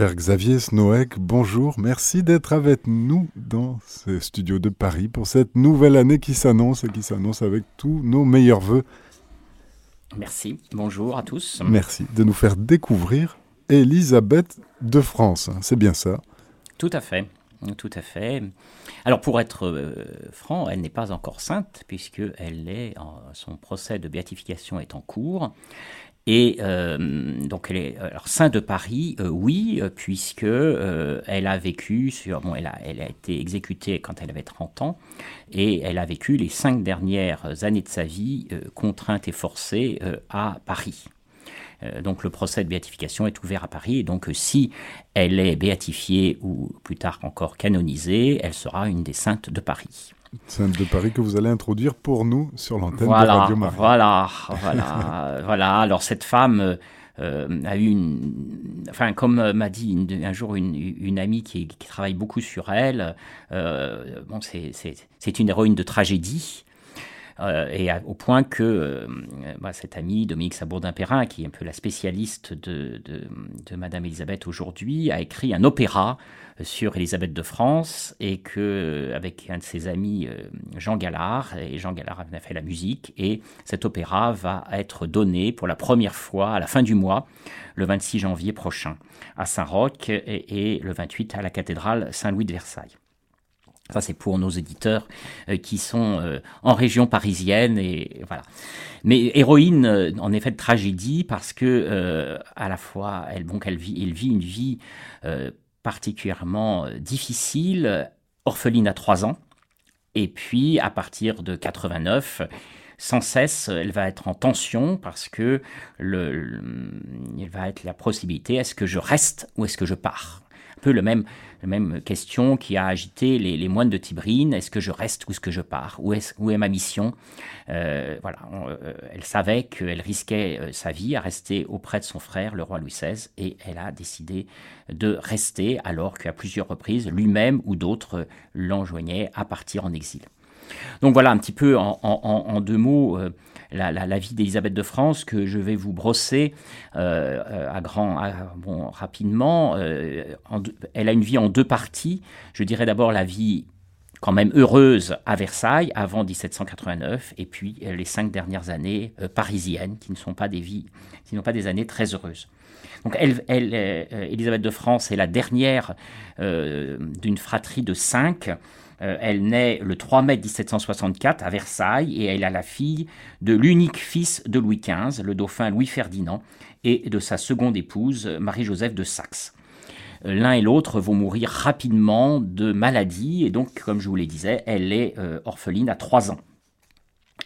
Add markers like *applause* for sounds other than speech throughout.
Père Xavier Snoek, bonjour, merci d'être avec nous dans ce studio de Paris pour cette nouvelle année qui s'annonce et qui s'annonce avec tous nos meilleurs voeux. Merci, bonjour à tous. Merci de nous faire découvrir Élisabeth de France, c'est bien ça Tout à fait, tout à fait. Alors pour être euh, franc, elle n'est pas encore sainte puisque elle est, son procès de béatification est en cours. Et euh, donc, elle est alors, saint de Paris, euh, oui, puisque elle a vécu sur, bon, elle a, elle a été exécutée quand elle avait 30 ans, et elle a vécu les cinq dernières années de sa vie contrainte et forcée à Paris. donc le procès de béatification est ouvert à Paris et donc si elle est béatifiée ou plus tard encore canonisée, elle sera une des saintes de Paris. Sainte de Paris que vous allez introduire pour nous sur l'antenne voilà, de Radio Marie. Voilà, voilà, *laughs* voilà. Alors cette femme euh, a eu une, enfin comme m'a dit un jour une, amie qui, travaille beaucoup sur elle. Euh, bon, c'est une héroïne de tragédie. Euh, et au point que euh, bah, cette amie, Dominique Sabourdin-Perrin, qui est un peu la spécialiste de, Madame Elisabeth aujourd'hui, a écrit un opéra sur Elisabeth de France et que avec un de ses amis euh, Jean Gallard et Jean Gallard a fait la musique et cet opéra va être donné pour la première fois à la fin du mois le 26 janvier prochain à Saint-Roch et, et le 28 à la cathédrale Saint-Louis de Versailles. Ça, c'est pour nos éditeurs euh, qui sont euh, en région parisienne et voilà. Mais héroïne, euh, en effet, de tragédie parce que à la fois, elle, bon, elle vit, elle vit une vie particulièrement difficile, orpheline à 3 ans, et puis à partir de 89 sans cesse, elle va être en tension parce que le, il va être la possibilité est-ce que je reste ou est-ce que je pars? Peu le même la même question qui a agité les, moines de Tibrine. Est-ce que je reste ou est-ce que je pars? Où est, ma mission? Euh, Voilà, euh, elle savait qu'elle risquait euh, sa vie à rester auprès de son frère, le roi Louis XVI, et elle a décidé de rester alors qu'à plusieurs reprises, lui-même ou d'autres l'enjoignaient à partir en exil. Donc voilà un petit peu en, deux mots la, vie d'Élisabeth de France que je vais vous brosser euh, à grand, bon, rapidement. Euh, elle a une vie en deux parties. Je dirais d'abord la vie quand même heureuse à Versailles avant 1789 et puis euh, les cinq dernières années parisiennes qui ne sont pas des vies, qui n'ont pas des années très heureuses. Donc elle Élisabeth de France est la dernière d'une fratrie de cinq. Euh, elle naît le 3 mai 1764 à Versailles et elle a la fille de l'unique fils de Louis XV, le dauphin Louis Ferdinand, et de sa seconde épouse, Marie-Joseph de Saxe. Euh, l'un et l'autre vont mourir rapidement de maladie et donc, comme je vous le disais, elle est euh, orpheline à 3 ans.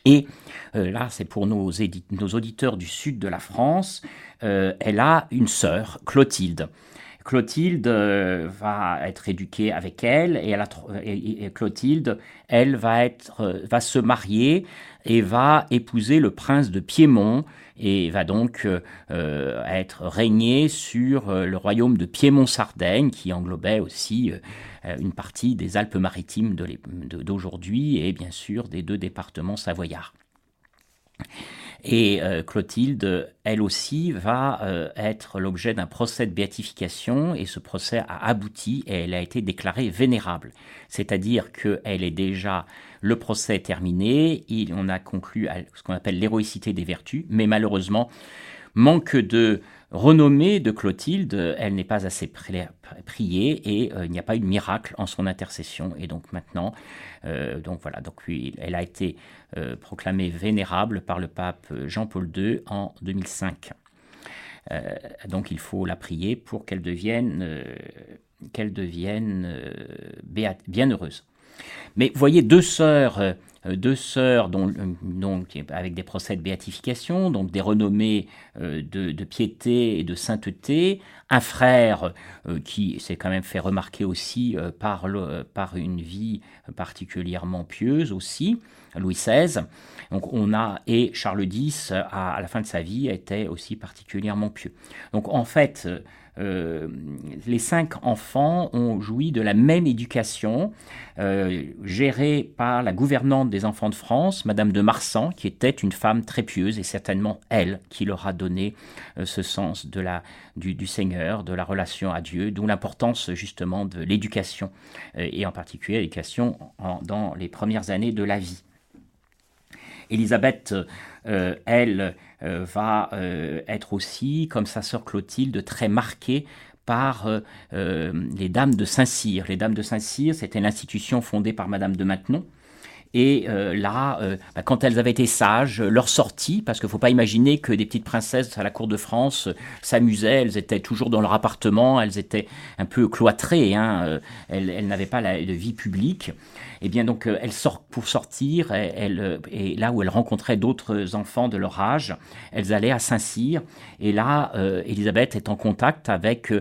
Et là, c'est pour nos, auditeurs du sud de la France, elle a une sœur, Clotilde. Clotilde euh, va être éduquée avec elle et, Clotilde, elle euh, va se marier et va épouser le prince de Piémont et va donc euh, être régnée sur le royaume de Piémont-Sardaigne qui englobait aussi une partie des Alpes-Maritimes d'aujourd'hui et bien sûr des deux départements savoyards. Et euh, Clotilde, elle aussi, va euh, être l'objet d'un procès de béatification et ce procès a abouti et elle a été déclarée vénérable. C'est-à-dire qu'elle est déjà, le procès terminé, et on a conclu à ce qu'on appelle l'héroïcité des vertus, mais malheureusement, manque de renommée de Clotilde, elle n'est pas assez priée et euh, il n'y a pas eu de miracle en son intercession. Et donc maintenant, donc voilà, donc elle a été euh, proclamée vénérable par le pape Jean-Paul II en 2005. donc il faut la prier pour qu'elle devienne, qu'elle devienne bienheureuse. Mais voyez, deux sœurs euh, deux sœurs dont, donc, avec des procès de béatification, donc des renommées euh, de, piété et de sainteté, un frère euh, qui s'est quand même fait remarquer aussi par, par une vie particulièrement pieuse aussi, Louis XVI. Donc on a et Charles X à, la fin de sa vie était aussi particulièrement pieux. Donc en fait euh, les cinq enfants ont joui de la même éducation, euh, gérée par la gouvernante des enfants de France, Madame de Marsan, qui était une femme très pieuse et certainement elle qui leur a donné euh, ce sens du, Seigneur, de la relation à Dieu, d'où l'importance justement de l'éducation et en particulier l'éducation dans les premières années de la vie. Élisabeth, elle, euh, va euh, être aussi, comme sa sœur Clotilde, très marquée par euh, les Dames de Saint-Cyr. Les Dames de Saint-Cyr, c'était l'institution fondée par Madame de Maintenon, et là, bah, quand elles avaient été sages, leur sortie, parce qu'il ne faut pas imaginer que des petites princesses à la cour de France s'amusaient, elles étaient toujours dans leur appartement, elles étaient un peu cloîtrées, hein, elles, n'avaient pas de vie publique. Et eh bien donc euh, elle sort pour sortir, elle, euh, et là où elle rencontrait d'autres enfants de leur âge, elles allaient à Saint-Cyr. Et là, euh, Elisabeth est en contact avec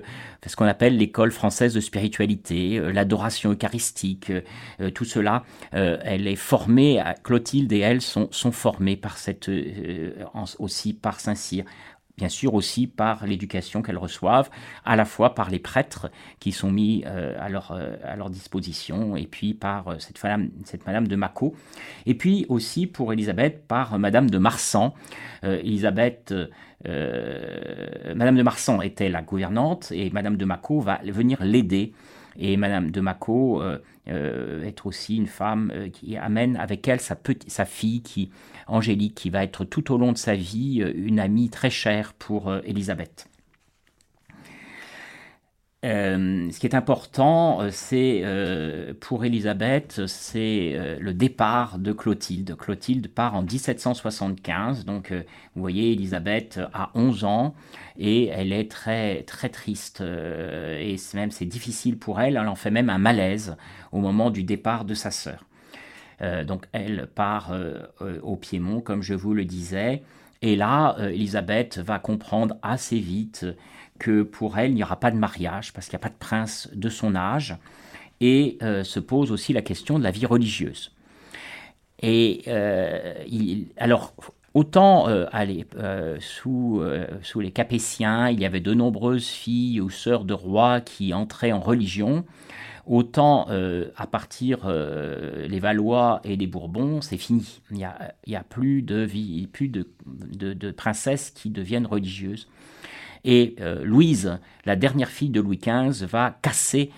ce qu'on appelle l'école française de spiritualité, l'adoration eucharistique, tout cela. elle est formée, Clotilde et elle sont, sont formées par cette, aussi par Saint-Cyr bien sûr aussi par l'éducation qu'elles reçoivent, à la fois par les prêtres qui sont mis euh, à, leur, euh, à, leur, disposition, et puis par euh, cette, cette madame de Mako, et puis aussi pour Elisabeth par madame de Marsan. Elisabeth, madame de Marsan était la gouvernante, et madame de Mako va venir l'aider. Et madame de Mako est aussi une femme qui amène avec elle sa, petite, sa fille qui Angélique, qui va être tout au long de sa vie euh, une amie très chère pour euh, Élisabeth. Euh, ce qui est important, c'est pour Élisabeth, c'est le départ de Clotilde. Clotilde part en 1775, donc vous voyez, Élisabeth a 11 ans et elle est très très triste et même c'est difficile pour elle. Elle en fait même un malaise au moment du départ de sa sœur. Euh, donc elle part euh, euh, au Piémont, comme je vous le disais. Et là, Elisabeth va comprendre assez vite que pour elle, il n'y aura pas de mariage parce qu'il n'y a pas de prince de son âge. Et se pose aussi la question de la vie religieuse. Et alors, autant sous, sous les Capétiens, il y avait de nombreuses filles ou sœurs de rois qui entraient en religion, Autant euh, à partir euh, les Valois et les Bourbons, c'est fini. Il n'y a, plus, de, vie, plus de, de, princesses qui deviennent religieuses. Et euh, Louise, la dernière fille de Louis XV, va casser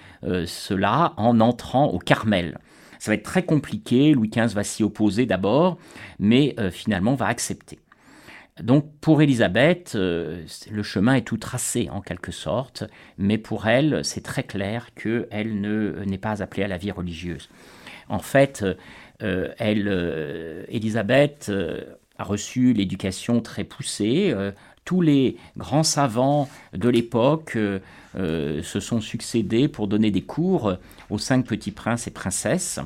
cela en entrant au Carmel. Ça va être très compliqué, Louis XV va s'y opposer d'abord, mais finalement va accepter. Donc pour Élisabeth, euh, le chemin est tout tracé en quelque sorte, mais pour elle, c'est très clair qu'elle n'est pas appelée à la vie religieuse. En fait, euh, elle, euh, Élisabeth a reçu l'éducation très poussée. Tous les grands savants de l'époque se sont succédés pour donner des cours aux cinq petits princes et princesses.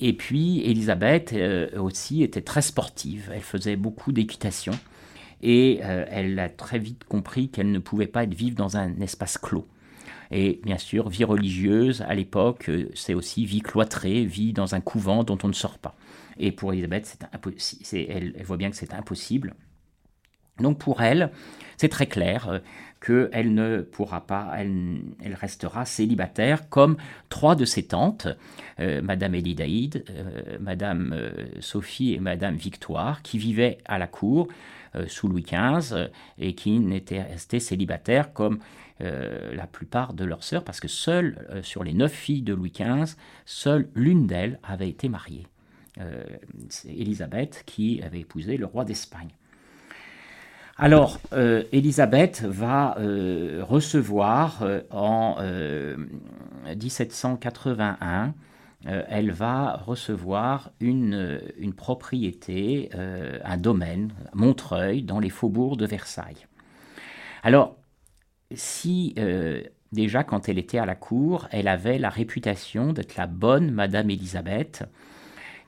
Et puis, Elisabeth euh, aussi était très sportive. Elle faisait beaucoup d'équitation. Et euh, elle a très vite compris qu'elle ne pouvait pas être vive dans un espace clos. Et bien sûr, vie religieuse, à l'époque, euh, c'est aussi vie cloîtrée, vie dans un couvent dont on ne sort pas. Et pour Elisabeth, elle, elle voit bien que c'est impossible. Donc pour elle, c'est très clair qu'elle ne pourra pas, elle, restera célibataire comme trois de ses tantes, euh, Madame Elidaïde, euh, Madame euh, Sophie et Madame Victoire, qui vivaient à la cour sous Louis XV et qui n'étaient restées célibataires comme la plupart de leurs sœurs, parce que seule, sur les neuf filles de Louis XV, seule l'une d'elles avait été mariée. C'est Élisabeth qui avait épousé le roi d'Espagne. Alors, euh, Élisabeth va euh, recevoir euh, en 1781, elle va recevoir une, propriété, un domaine, Montreuil, dans les faubourgs de Versailles. Alors, si déjà quand elle était à la cour, elle avait la réputation d'être la bonne Madame Élisabeth,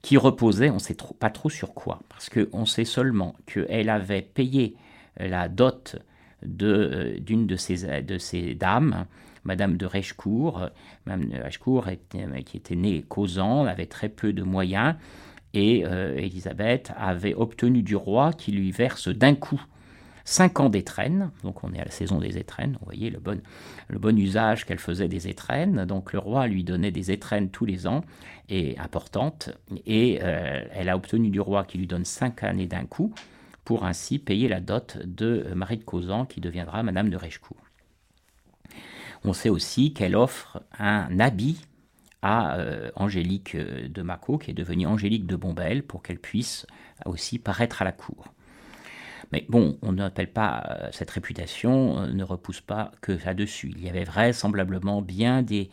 qui reposait, on ne sait pas trop sur quoi, parce qu'on sait seulement qu'elle avait payé la dot euh, d'une de, ces, de ces dames, Madame de Rechecourt. Madame de Rechecourt, qui était née causant, avait très peu de moyens, et euh, avait obtenu du roi qu'il lui verse d'un coup 5 ans d'étrennes, donc on est à la saison des étrennes, vous voyez le bon, le bon usage qu'elle faisait des étrennes, donc le roi lui donnait des étrennes tous les ans, et importantes, et euh, elle a obtenu du roi qui lui donne 5 années d'un coup, pour ainsi payer la dot de Marie de Causan qui deviendra Madame de Rèchecourt. On sait aussi qu'elle offre un habit à euh, Angélique de Macot, qui est devenue Angélique de Bombelle, pour qu'elle puisse aussi paraître à la cour. Mais bon, on n'appelle pas euh, cette réputation, euh, ne repousse pas que là-dessus. Il y avait vraisemblablement bien des,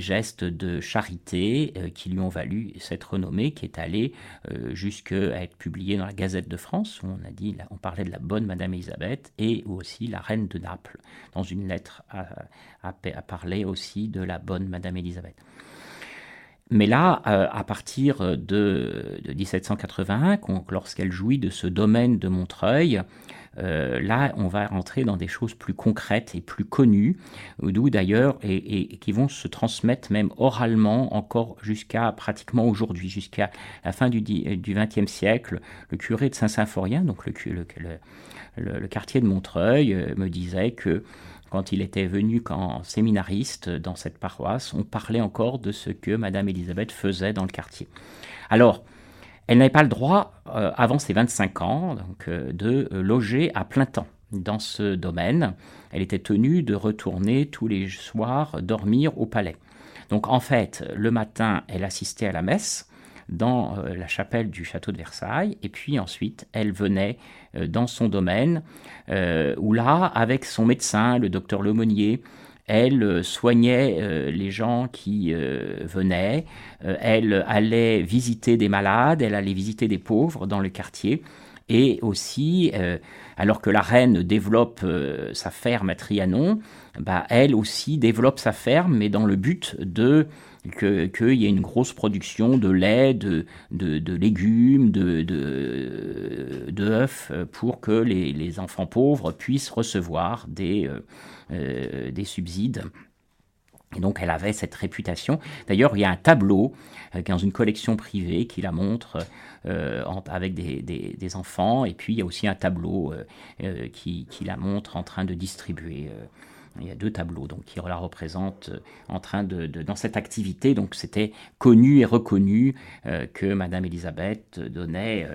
gestes de charité euh, qui lui ont valu cette renommée qui est allée jusqu'à être publiée dans la Gazette de France, où on a dit, on parlait de la bonne Madame Elisabeth, et aussi la reine de Naples, dans une lettre, a, a parlé aussi de la bonne Madame Elisabeth. Mais là, euh, à partir de, 1781, lorsqu'elle jouit de ce domaine de Montreuil, euh, là, on va rentrer dans des choses plus concrètes et plus connues, d'où d'ailleurs, et, qui vont se transmettre même oralement encore jusqu'à pratiquement aujourd'hui, jusqu'à la fin du XXe siècle. Le curé de Saint-Symphorien, donc le, quartier de Montreuil, euh, me disait que quand il était venu qu'en séminariste dans cette paroisse, on parlait encore de ce que Madame Elisabeth faisait dans le quartier. Alors, elle n'avait pas le droit, euh, avant ses 25 ans, donc, euh, de euh, loger à plein temps dans ce domaine. Elle était tenue de retourner tous les soirs dormir au palais. Donc en fait, le matin, elle assistait à la messe, dans euh, la chapelle du château de Versailles, et puis ensuite elle venait euh, dans son domaine, euh, où là, avec son médecin, le docteur Lemonnier, elle soignait les gens qui venaient, elle allait visiter des malades, elle allait visiter des pauvres dans le quartier, et aussi, alors que la reine développe sa ferme à Trianon, bah, elle aussi développe sa ferme, mais dans le but de qu'il y ait une grosse production de lait, de, de, légumes, de, d'œufs pour que les, enfants pauvres puissent recevoir des, euh, euh, des subsides. Et donc elle avait cette réputation. D'ailleurs, il y a un tableau euh, dans une collection privée qui la montre avec des, des, enfants. Et puis il y a aussi un tableau qui, qui, la montre en train de distribuer il y a deux tableaux donc, qui la représentent euh, en train de, dans cette activité. Donc c'était connu et reconnu euh, que Madame Elisabeth donnait,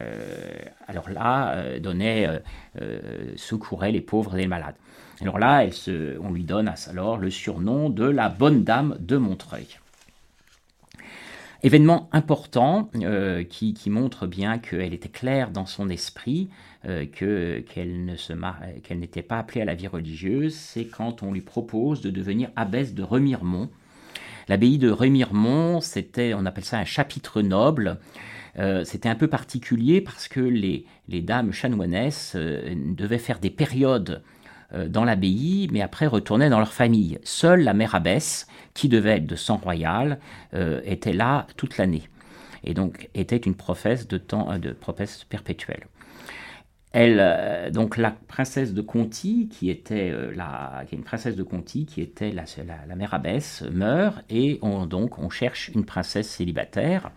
euh, alors là, donnait, secourait les pauvres et les malades. Alors là, elle se, on lui donne alors le surnom de la bonne dame de Montreuil. Événement important qui, qui, montre bien qu'elle était claire dans son esprit, euh, qu'elle ne se qu'elle n'était pas appelée à la vie religieuse, c'est quand on lui propose de devenir abbesse de Remiremont. L'abbaye de Remiremont, c'était, on appelle ça un chapitre noble. Euh, c'était un peu particulier parce que les, les dames chanoinesses euh, devaient faire des périodes dans l'abbaye, mais après retournaient dans leur famille. Seule la mère abbesse, qui devait être de sang royal, était là toute l'année et donc était une professe de temps de professe perpétuelle. Elle, euh, donc la princesse de Conti, qui était euh, la, qui est une princesse de Conti, qui était la, la, mère abbesse, meurt et on, donc on cherche une princesse célibataire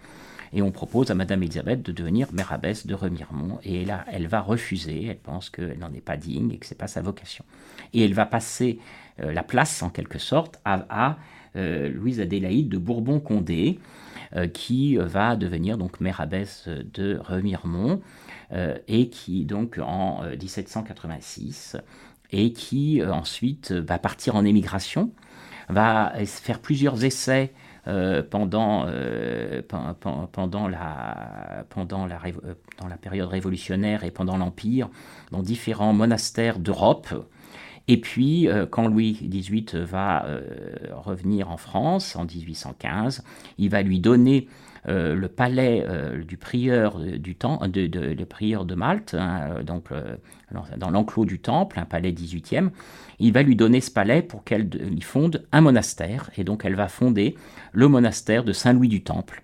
et on propose à Madame Elisabeth de devenir mère abbesse de Remiremont et là elle va refuser, elle pense qu'elle n'en est pas digne et que c'est pas sa vocation. Et elle va passer euh, la place en quelque sorte à, Louise Adélaïde de Bourbon-Condé qui va devenir donc mère abbesse de Remiremont et qui donc en 1786 euh, et qui euh, ensuite va partir en émigration, va faire plusieurs essais pendant, pendant, la, pendant, la période révolutionnaire et pendant l'Empire dans différents monastères d'Europe. Et puis, quand Louis XVIII va revenir en France en 1815, il va lui donner euh, le palais euh, du prieur du temps, de, de, prieur de Malte, hein, euh, donc dans l'enclos du temple, un palais 18e. Il va lui donner ce palais pour qu'elle y fonde un monastère, et donc elle va fonder le monastère de Saint-Louis du Temple.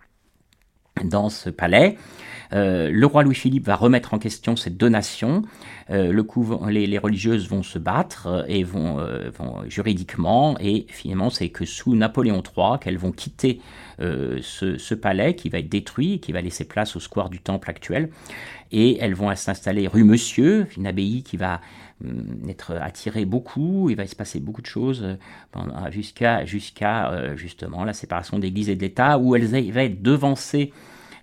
dans ce palais. Euh, le roi Louis-Philippe va remettre en question cette donation. Euh, le les, religieuses vont se battre euh, et vont, juridiquement, et finalement c'est que sous Napoléon III qu'elles vont quitter ce, palais qui va être détruit et qui va laisser place au square du Temple actuel. Et elles vont s'installer rue Monsieur, une abbaye qui va hum, être attirée beaucoup, il va se passer beaucoup de choses jusqu'à justement la séparation d'Église et d'État, où elles vont être devancées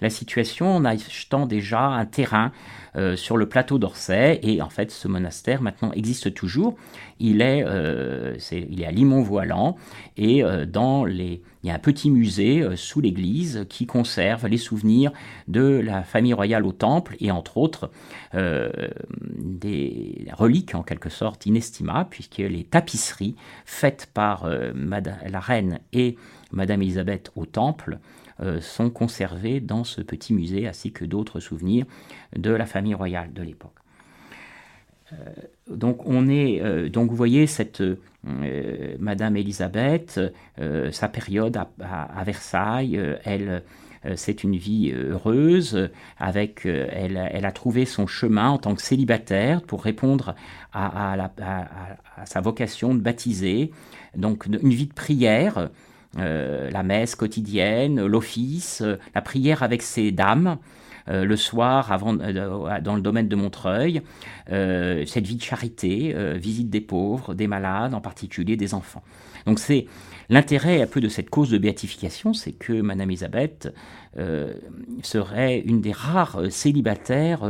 la situation en achetant déjà un terrain euh, sur le plateau d'Orsay. Et en fait, ce monastère maintenant existe toujours. Il est, euh, il est à Limon-Voilan et euh, dans les, il y a un petit musée sous l'église qui conserve les souvenirs de la famille royale au temple et entre autres des reliques en quelque sorte inestimables puisque les tapisseries faites par la reine et Madame Elisabeth au temple sont conservés dans ce petit musée, ainsi que d'autres souvenirs de la famille royale de l'époque. Euh, donc on est, euh, donc vous voyez cette Madame Élisabeth, sa période à, Versailles, elle, c'est une vie heureuse. Avec, elle, elle, a trouvé son chemin en tant que célibataire pour répondre à sa vocation de baptiser. Donc une vie de prière euh, la messe quotidienne, l'office, euh, la prière avec ses dames. Euh, le soir dans le domaine de Montreuil, cette vie de charité, visite des pauvres, des malades, en particulier des enfants. Donc c'est l'intérêt un peu de cette cause de béatification, c'est que Madame Elisabeth serait une des rares célibataires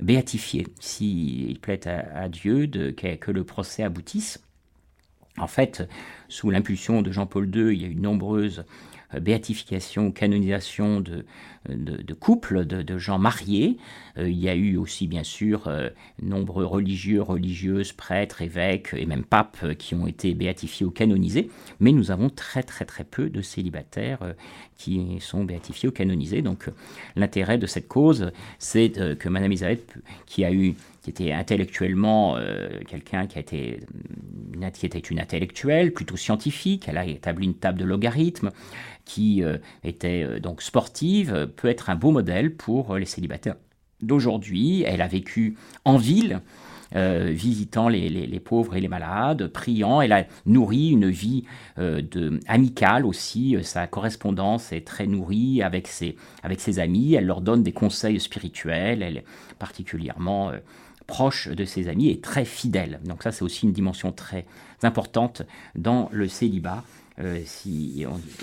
béatifiés, s'il plaît à, Dieu que le procès aboutisse. En fait, sous l'impulsion de Jean-Paul II, il y a eu nombreuses euh, béatifications, canonisations de, de, couples, de, gens mariés. Euh, il y a eu aussi, bien sûr, euh, nombreux religieux, religieuses, prêtres, évêques et même papes qui ont été béatifiés ou canonisés. Mais nous avons très, très, très peu de célibataires qui sont béatifiés ou canonisés. Donc, l'intérêt de cette cause, c'est que Madame Elisabeth, qui a eu qui était intellectuellement quelqu'un qui, qui était une intellectuelle, plutôt scientifique. Elle a établi une table de logarithmes qui euh, était euh, donc sportive, euh, peut être un beau modèle pour les célibataires d'aujourd'hui. Elle a vécu en ville, visitant les, pauvres et les malades, priant. Elle a nourri une vie de, amicale aussi. Sa correspondance est très nourrie avec ses, avec ses amis. Elle leur donne des conseils spirituels. Elle est particulièrement proche de ses amis et très fidèle. Donc ça, c'est aussi une dimension très importante dans le célibat euh,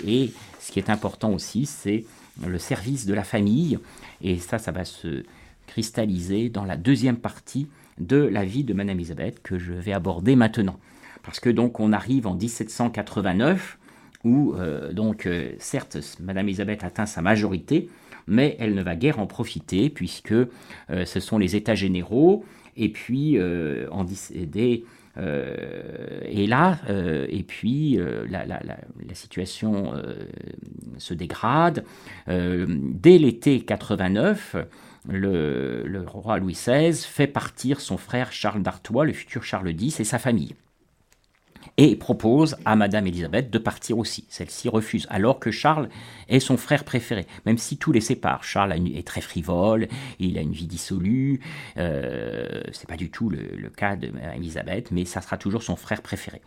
et ce qui est important aussi, c'est le service de la famille. Et ça, ça va se cristalliser dans la deuxième partie de la vie de Madame Elisabeth que je vais aborder maintenant. Parce que donc on arrive en 1789 où euh, donc euh, certes Madame Elisabeth atteint sa majorité, mais elle ne va guère en profiter puisque ce sont les États généraux et puis en, dès euh, et là, euh, et puis euh, la, situation se dégrade. dès l'été 89, le, le, roi Louis XVI fait partir son frère Charles d'Artois, le futur Charles X, et sa famille et propose à Madame Elisabeth de partir aussi. Celle-ci refuse, alors que Charles est son frère préféré, même si tout les sépare. Charles est très frivole, il a une vie dissolue, euh, c'est pas du tout le, cas de Elisabeth, mais ça sera toujours son frère préféré.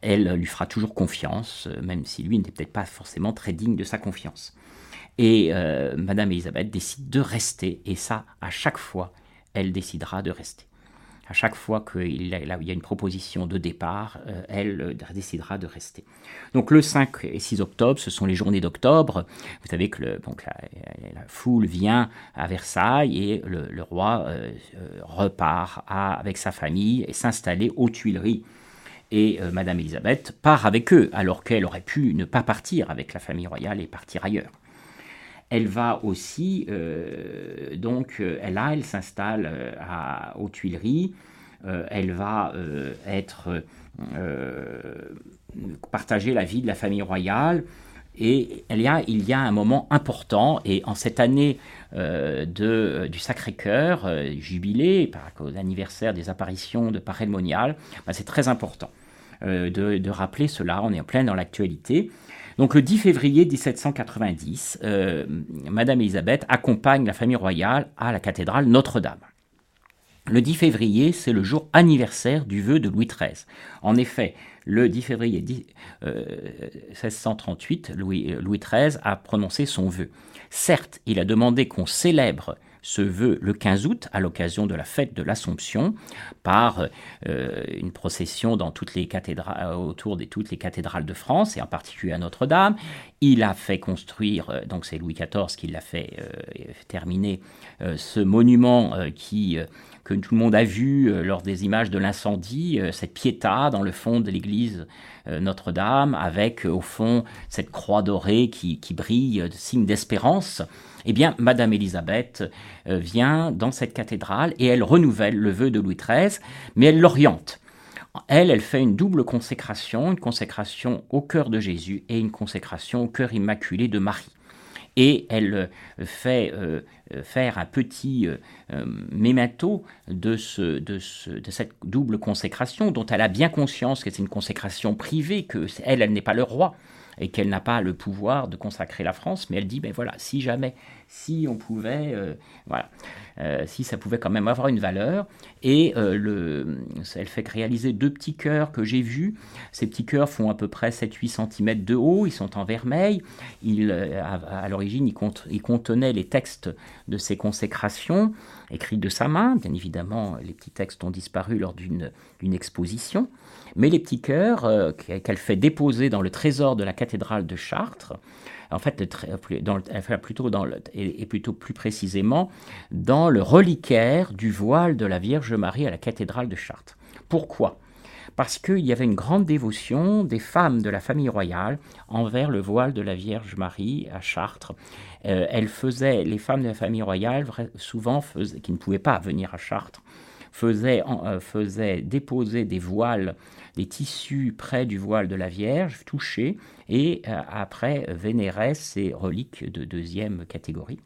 Elle lui fera toujours confiance, même si lui n'était peut-être pas forcément très digne de sa confiance. Et euh, Madame Elisabeth décide de rester, et ça, à chaque fois, elle décidera de rester à chaque fois qu'il y a une proposition de départ, euh, elle euh, décidera de rester. Donc le 5 et 6 octobre, ce sont les journées d'octobre. Vous savez que la, foule vient à Versailles et le, roi euh, repart avec sa famille et s'installer aux Tuileries. Et Madame Elisabeth part avec eux, alors qu'elle aurait pu ne pas partir avec la famille royale et partir ailleurs elle va aussi, euh, donc, euh, elle, là, elle s'installe euh, aux Tuileries, elle va être, partager la vie de la famille royale, et il y, a, un moment important, et en cette année du Sacré-Cœur, jubilé, par l'anniversaire des apparitions de Parel Monial, bah, c'est très important de, de, rappeler cela, on est en plein dans l'actualité. Donc le 10 février 1790, euh, Madame Elisabeth accompagne la famille royale à la cathédrale Notre-Dame. Le 10 février, c'est le jour anniversaire du vœu de Louis XIII. En effet, le 10 février 1638, euh, Louis, Louis XIII a prononcé son vœu. Certes, il a demandé qu'on célèbre ce vœu le 15 août à l'occasion de la fête de l'Assomption par euh, une procession euh, autour de toutes les cathédrales de France et en particulier à Notre-Dame. Il a fait construire, euh, donc c'est Louis XIV qui l'a fait terminer, ce monument qui que tout le monde a vu lors des images de l'incendie, cette piéta dans le fond de l'église Notre-Dame, avec au fond cette croix dorée qui, brille, signe d'espérance. Eh bien, Madame Élisabeth euh, vient dans cette cathédrale et elle renouvelle le vœu de Louis XIII, mais elle l'oriente. Elle, elle fait une double consécration, une consécration au cœur de Jésus et une consécration au cœur immaculé de Marie. Et elle euh, fait euh, faire un petit de, ce, de, de, cette double consécration, dont elle a bien conscience que c'est une consécration privée, que elle, elle n'est pas le roi, et qu'elle n'a pas le pouvoir de consacrer la France, mais elle dit, ben voilà, si jamais, si on pouvait, euh, voilà, euh, si ça pouvait quand même avoir une valeur, et euh, le, elle fait réaliser deux petits cœurs que j'ai vus, ces petits cœurs font à peu près 7-8 cm de haut, ils sont en vermeil, ils, à, l'origine ils, ils contenaient les textes de ces consécrations, écrits de sa main, bien évidemment les petits textes ont disparu lors d'une exposition, mais les petits cœurs qu'elle fait déposer dans le trésor de la cathédrale de Chartres, en fait, plutôt dans et, plutôt plus précisément dans le reliquaire du voile de la Vierge Marie à la cathédrale de Chartres. Pourquoi? Parce qu'il y avait une grande dévotion des femmes de la famille royale envers le voile de la Vierge Marie à Chartres. Euh, elles faisaient, les femmes de la famille royale, souvent qui ne pouvaient pas venir à Chartres, faisaient, euh, faisaient déposer des voiles des tissus près du voile de la Vierge, touchés, et euh, après vénéraient ces reliques de deuxième catégorie.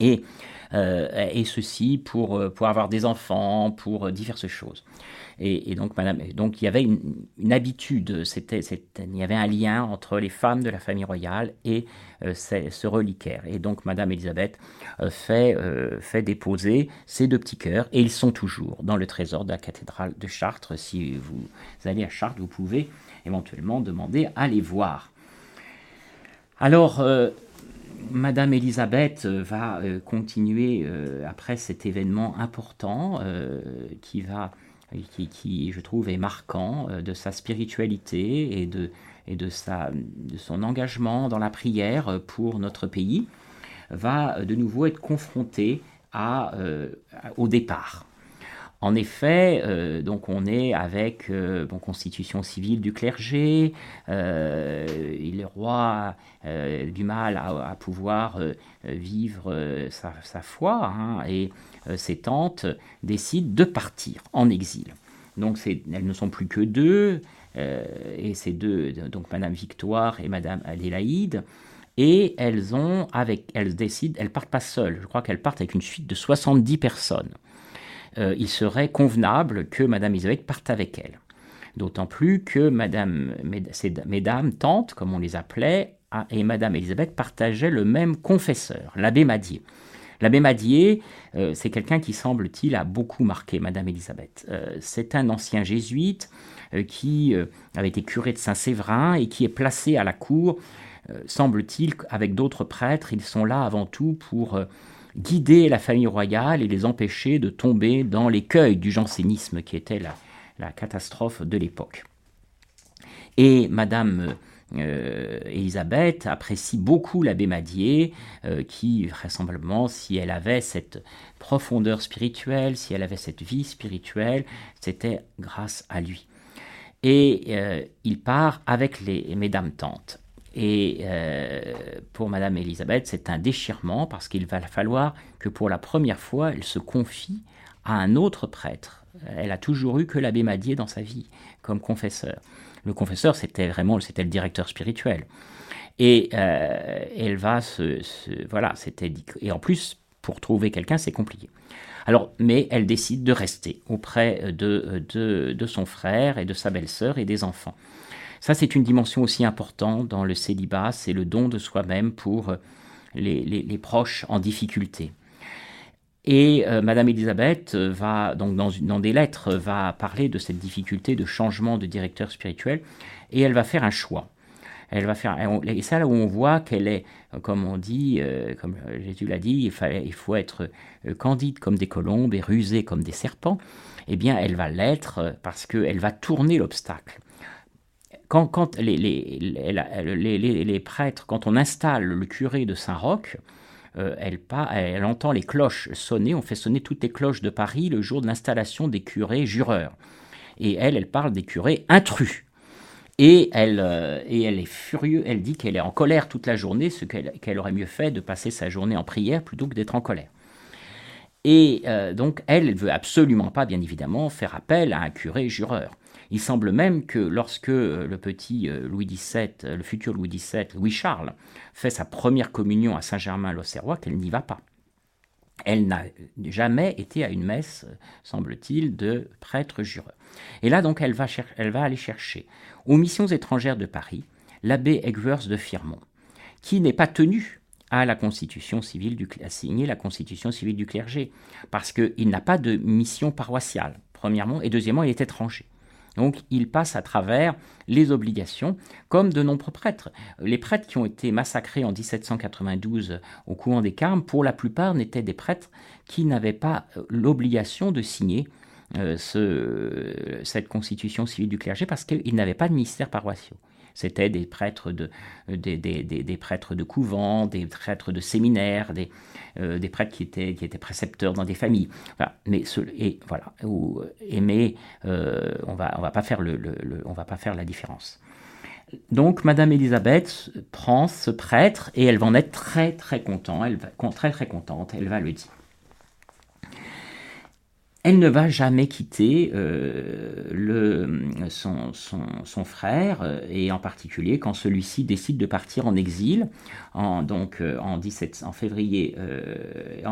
Et, euh, et ceci pour, euh, pour avoir des enfants, pour diverses choses. Et, donc, madame, donc il y avait une, habitude, c'était, il y avait un lien entre les femmes de la famille royale et euh, ce reliquaire. Et donc, madame Elisabeth euh, fait, euh, fait déposer ces deux petits cœurs, et ils sont toujours dans le trésor de la cathédrale de Chartres. Si vous allez à Chartres, vous pouvez éventuellement demander à les voir. Alors, Madame Elisabeth va continuer après cet événement important qui va qui, je trouve, est marquant euh, de sa spiritualité et de, et de, sa, de son engagement dans la prière pour notre pays, va de nouveau être confronté à, euh, au départ. En effet, euh, donc on est avec euh, constitution civile du clergé, euh, est roi du mal à, pouvoir vivre sa, foi, hein, et ses tantes décident de partir en exil. Donc elles ne sont plus que deux, et ces deux, donc Madame Victoire et Madame Adélaïde, et elles ont, avec, elles décident, elles partent pas seules, je crois qu'elles partent avec une suite de 70 personnes. Euh, il serait convenable que Madame Elisabeth parte avec elle. D'autant plus que Madame, mesdames, tantes, comme on les appelait, et Madame Elisabeth partageaient le même confesseur, l'abbé Madier. L'abbé Madier, euh, c'est quelqu'un qui, semble-t-il, a beaucoup marqué Madame Elisabeth. Euh, c'est un ancien jésuite qui avait été curé de Saint-Séverin et qui est placé à la cour, semble-t-il, avec d'autres prêtres. Ils sont là avant tout pour guider la famille royale et les empêcher de tomber dans l'écueil du jansénisme qui était la, catastrophe de l'époque. Et Madame euh, Elisabeth apprécie beaucoup l'abbé Madier, euh, qui vraisemblablement, si elle avait cette profondeur spirituelle, si elle avait cette vie spirituelle, c'était grâce à lui. Et euh, il part avec les mesdames tantes. Et euh, pour Madame Elisabeth, c'est un déchirement parce qu'il va falloir que pour la première fois, elle se confie à un autre prêtre. Elle a toujours eu que l'abbé Madier dans sa vie comme confesseur. Le confesseur, c'était vraiment c'était le directeur spirituel. Et euh, elle va se, voilà, c'était et en plus pour trouver quelqu'un, c'est compliqué. Alors, mais elle décide de rester auprès de, de, de son frère et de sa belle-sœur et des enfants. Ça, c'est une dimension aussi importante dans le célibat, c'est le don de soi-même pour les, proches en difficulté. Et Madame Elisabeth va, donc dans, des lettres, va parler de cette difficulté de changement de directeur spirituel et elle va faire un choix elle va faire. Et ça, là où on voit qu'elle est, comme on dit, euh, comme Jésus l'a dit, il, il faut être euh, candide comme des colombes et rusé comme des serpents, eh bien, elle va l'être euh, parce qu'elle va tourner l'obstacle. Quand, les, prêtres, quand on installe le curé de Saint-Roch, elle, elle, entend les cloches sonner, on fait sonner toutes les cloches de Paris le jour de l'installation des curés jureurs. Et elle, elle parle des curés intrus. Et elle, euh, elle est furieuse, elle dit qu'elle est en colère toute la journée, ce qu'elle aurait mieux fait de passer sa journée en prière plutôt que d'être en colère. Et euh, donc, elle ne veut absolument pas, bien évidemment, faire appel à un curé jureur. Il semble même que lorsque euh, le petit Louis XVII, le futur Louis XVII, Louis Charles, fait sa première communion à Saint-Germain-l'Auxerrois, qu'elle n'y va pas. Elle n'a jamais été à une messe, semble-t-il, de prêtre jureur. Et là, donc, elle va, aller chercher aux missions étrangères de Paris l'abbé Egvers de Firmont, qui n'est pas tenu à la constitution civile du à signer la constitution civile du clergé, parce qu'il n'a pas de mission paroissiale, premièrement, et deuxièmement, il est étranger. Donc il passe à travers les obligations, comme de nombreux prêtres. Les prêtres qui ont été massacrés en 1792 au courant des Carmes, pour la plupart, n'étaient des prêtres qui n'avaient pas euh, l'obligation de signer euh, ce, cette constitution civile du clergé parce qu'ils n'avaient pas de ministère paroissiaux. C'était des prêtres de, des, des, des, prêtres de couvent, des prêtres de séminaires, des, euh, des prêtres qui étaient, qui étaient précepteurs dans des familles. Voilà. Mais, ce, et, voilà, ou, mais euh, on va, on va pas faire le, le, on va pas faire la différence. Donc, Madame Elisabeth prend ce prêtre et elle va en être très très contente. Elle va, très très contente. Elle va le dire elle ne va jamais quitter euh, son, frère, euh, et en particulier quand celui-ci décide de partir en exil, en, donc euh, en, 17, en février,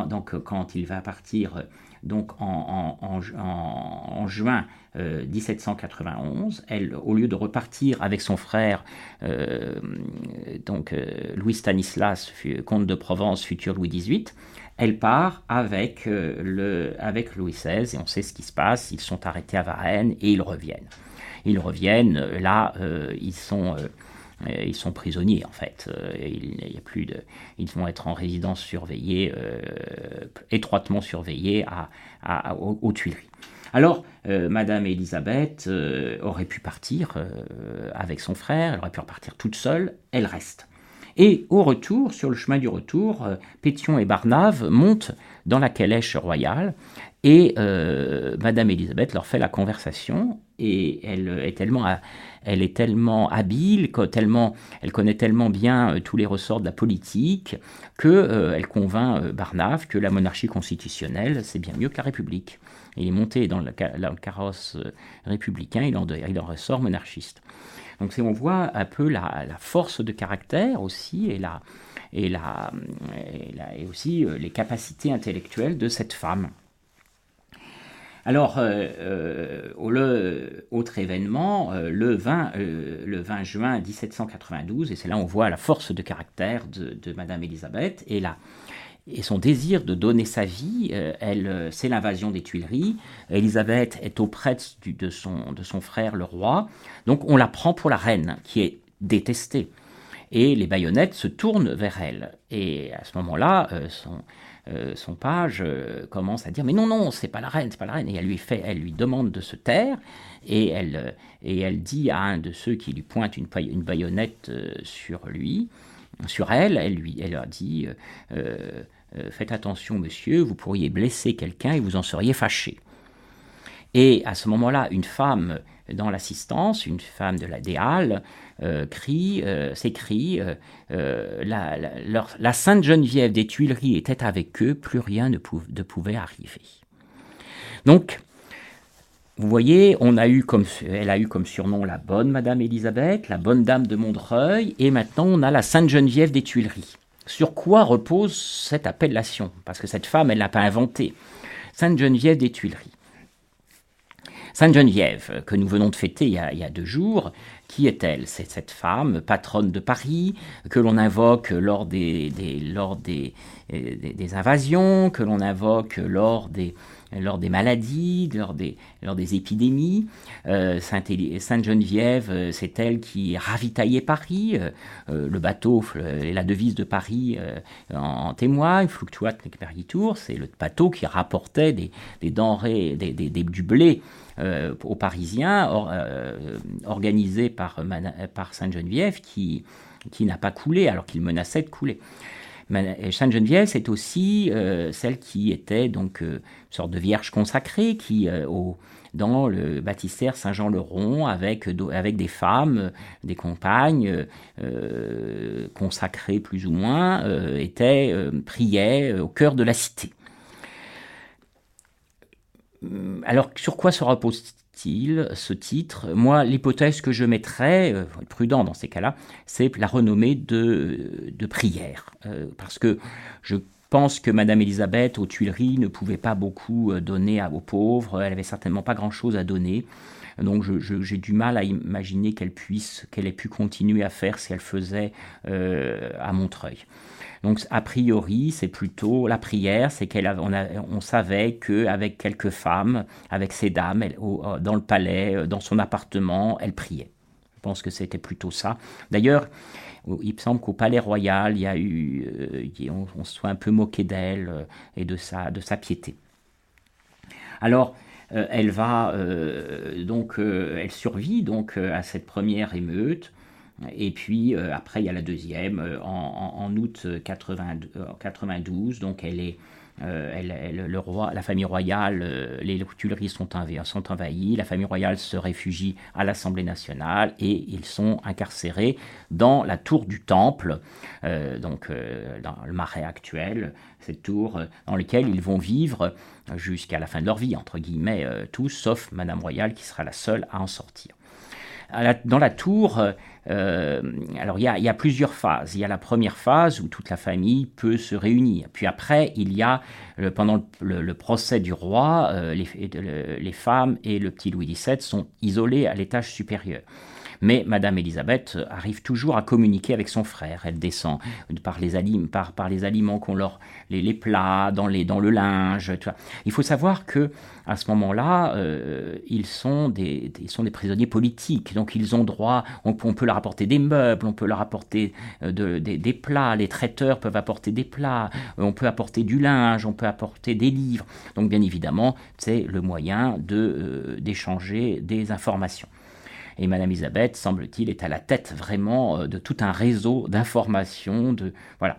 donc quand il va partir donc en juin 1791, elle, au lieu de repartir avec son frère, donc Louis Stanislas, comte de Provence, futur Louis XVIII, elle part avec, euh, le, avec Louis XVI et on sait ce qui se passe. Ils sont arrêtés à Varennes et ils reviennent. Ils reviennent, euh, là, euh, ils sont ils sont prisonniers en fait. Il, y a plus de, ils vont être en résidence surveillée, étroitement surveillée à, aux, Tuileries. Alors, Madame Elisabeth aurait pu partir avec son frère, elle aurait pu repartir toute seule, elle reste. Et au retour, sur le chemin du retour, euh, Pétion et Barnave montent dans la calèche royale et euh, Madame Elisabeth leur fait la conversation et elle est tellement, elle est tellement habile, tellement, elle connaît tellement bien euh, tous les ressorts de la politique que elle convainc Barnave que la monarchie constitutionnelle c'est bien mieux que la République. Il est monté dans le, carrosse républicain, il en, il en ressort monarchiste. Donc on voit un peu la, force de caractère aussi et, la, et, et, aussi euh, les capacités intellectuelles de cette femme. Alors, euh, euh, autre événement, le, 20, le 20 juin 1792, et c'est là on voit la force de caractère de, de Madame Élisabeth et la, et son désir de donner sa vie, euh, elle, euh, c'est l'invasion des Tuileries. Elisabeth est auprès de, son, de son frère le roi, donc on la prend pour la reine, qui est détestée. Et les baïonnettes se tournent vers elle. Et à ce moment-là, euh, son, son, page commence à dire mais non non c'est pas la reine c'est pas la reine et elle lui fait elle lui demande de se taire et elle et elle dit à un de ceux qui lui pointent une, une baïonnette sur lui sur elle elle lui elle leur dit euh, faites attention monsieur, vous pourriez blesser quelqu'un et vous en seriez fâché. Et à ce moment-là, une femme dans l'assistance, une femme de la Déale, euh, crie, euh, s'écrie la, la, Sainte Geneviève des Tuileries était avec eux, plus rien ne, pouvait arriver. Donc, vous voyez, on a elle a eu comme surnom la bonne Madame Élisabeth, la bonne Dame de Montreuil, et maintenant on a la Sainte Geneviève des Tuileries. Sur quoi repose cette appellation? Parce que cette femme, elle n'a pas inventé. Sainte Geneviève des Tuileries. Sainte Geneviève, que nous venons de fêter il y a, deux jours, qui est-elle? C'est cette femme, patronne de Paris, que l'on invoque lors des, des, des invasions, que l'on invoque lors des, lors des maladies, lors des, lors des épidémies. Euh, Sainte, Geneviève, euh, c'est elle qui ravitaillait Paris. Euh, le bateau et la devise de Paris en, témoignent. Fluctuat tour c'est le bateau qui rapportait des, denrées, des, du blé aux Parisiens, organisé par, par Sainte Geneviève, qui, qui n'a pas coulé alors qu'il menaçait de couler. Sainte-Geneviève, c'est aussi euh, celle qui était donc euh, une sorte de vierge consacrée qui, euh, dans le baptistère Saint-Jean-le-Rond, avec, avec des femmes, des compagnes consacrées plus ou moins, était, priait au cœur de la cité. Alors, sur quoi se repose ce titre Moi, l'hypothèse que je mettrais, euh, prudent dans ces cas-là, c'est la renommée de, de prière. Euh, parce que je pense que Madame Elisabeth aux Tuileries ne pouvait pas beaucoup euh, donner aux pauvres, elle avait certainement pas grand-chose à donner. Donc j'ai du mal à imaginer qu'elle puisse, qu'elle ait pu continuer à faire ce qu'elle faisait à Montreuil. Donc a priori, c'est plutôt la prière, c'est qu'on on, savait qu'avec quelques femmes, avec ces dames, euh, dans le palais, euh, dans son appartement, elle priait. Je pense que c'était plutôt ça. D'ailleurs, il me semble qu'au Palais Royal, il y a eu, euh, on, se soit un peu moqué d'elle et de sa, de sa piété. Alors, elle va donc, elle survit donc à cette première émeute. Et puis euh, après, il y a la deuxième euh, en, août 92. Euh, donc elle est, le roi, la famille royale, les Tuileries sont, sont envahies, la famille royale se réfugie à l'Assemblée nationale et ils sont incarcérés dans la tour du Temple, donc dans le marais actuel, cette tour dans laquelle ils vont vivre jusqu'à la fin de leur vie, entre guillemets, tous, sauf Madame Royale qui sera la seule à en sortir dans la tour, euh, alors il y, a, plusieurs phases. Il y a la première phase où toute la famille peut se réunir. Puis après, il y a, pendant le, procès du roi, euh, les, femmes et le petit Louis XVII sont isolés à l'étage supérieur. Mais Madame Elisabeth arrive toujours à communiquer avec son frère. Elle descend par les, aliments, par, les aliments qu'on leur, les, plats, dans, les, le linge. Il faut savoir que à ce moment-là, euh, ils, sont des, prisonniers politiques. Donc ils ont droit, on, peut leur apporter des meubles, on peut leur apporter euh, des, plats, les traiteurs peuvent apporter des plats, on peut apporter du linge, on peut apporter des livres. Donc bien évidemment, c'est le moyen euh, d'échanger des informations. Et Madame Elisabeth, semble-t-il, est à la tête vraiment euh, de tout un réseau d'informations. Voilà.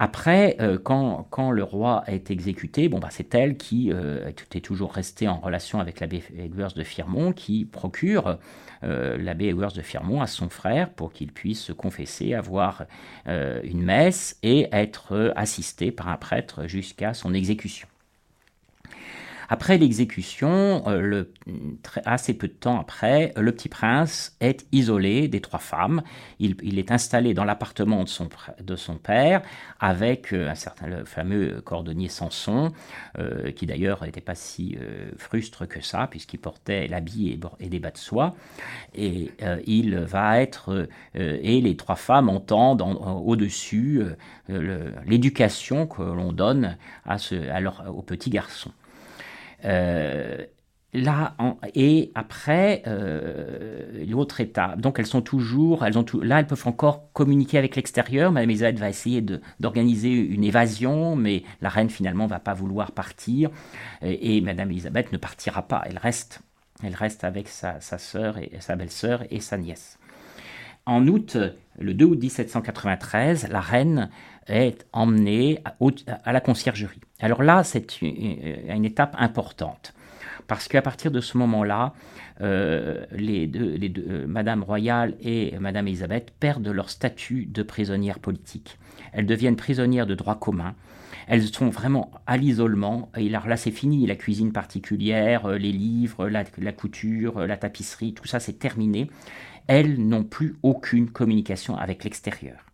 Après, euh, quand, le roi est exécuté, bon, bah, c'est elle qui euh, est toujours restée en relation avec l'abbé Edwards de Firmont, qui procure l'abbé Edwards de Firmont à son frère pour qu'il puisse se confesser, avoir une messe et être assisté par un prêtre jusqu'à son exécution. Après l'exécution, euh, assez peu de temps après, le petit prince est isolé des trois femmes. Il, est installé dans l'appartement de son, père avec euh, un certain, le fameux cordonnier Samson, euh, qui d'ailleurs n'était pas si frustre que ça, puisqu'il portait l'habit et, des bas de soie. Et il va être, et les trois femmes entendent au-dessus l'éducation que l'on donne à aux petits garçons. Euh, là, et après, euh, l'autre étape. Donc, elles sont toujours, elles ont tout, là, elles peuvent encore communiquer avec l'extérieur. Madame Elisabeth va essayer d'organiser une évasion, mais la reine finalement va pas vouloir partir. Et, Madame Elisabeth ne partira pas. Elle reste, elle reste avec sa, sa sœur et sa belle-sœur et sa nièce. En août, le 2 août 1793, la reine est emmenée à, la conciergerie. Alors là, c'est une, étape importante. Parce qu'à partir de ce moment-là, euh, les deux, euh, Madame Royale et Madame Elisabeth perdent leur statut de prisonnières politiques. Elles deviennent prisonnières de droit commun. Elles sont vraiment à l'isolement. Et là, c'est fini. La cuisine particulière, euh, les livres, la, la couture, la tapisserie, tout ça, c'est terminé elles n'ont plus aucune communication avec l'extérieur.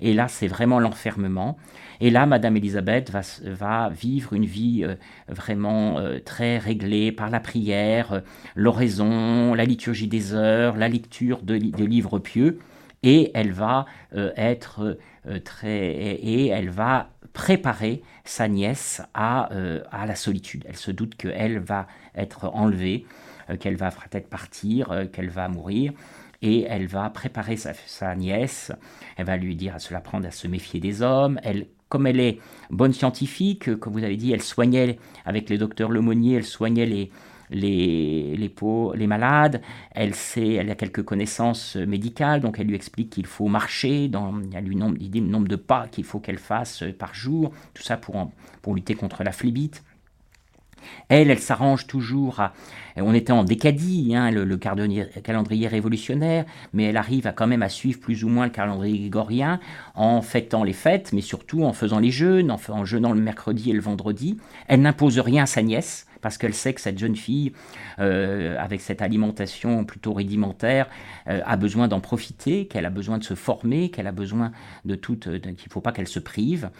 Et là, c'est vraiment l'enfermement. Et là, Madame Elisabeth va, vivre une vie euh, vraiment euh, très réglée par la prière, l'oraison, la liturgie des heures, la lecture de, livres pieux. Et elle va être très. Et elle va préparer sa nièce à, à la solitude. Elle se doute qu'elle va être enlevée, qu'elle va peut-être partir, qu'elle va mourir et elle va préparer sa, nièce, elle va lui dire à se l'apprendre à se méfier des hommes, elle comme elle est bonne scientifique, comme vous avez dit, elle soignait avec les docteurs Lemonnier, elle soignait les, les, les, les malades, elle, sait, elle a quelques connaissances médicales, donc elle lui explique qu'il faut marcher, dans, elle lui dit le nombre de pas qu'il faut qu'elle fasse par jour, tout ça pour, pour lutter contre la phlébite. Elle, elle s'arrange toujours à... On était en décadie, hein, le, calendrier révolutionnaire, mais elle arrive à quand même à suivre plus ou moins le calendrier grégorien en fêtant les fêtes, mais surtout en faisant les jeûnes, en, jeûnant le mercredi et le vendredi. Elle n'impose rien à sa nièce, parce qu'elle sait que cette jeune fille, euh, avec cette alimentation plutôt rudimentaire, euh, a besoin d'en profiter, qu'elle a besoin de se former, qu'elle a besoin de tout, qu'il ne faut pas qu'elle se prive.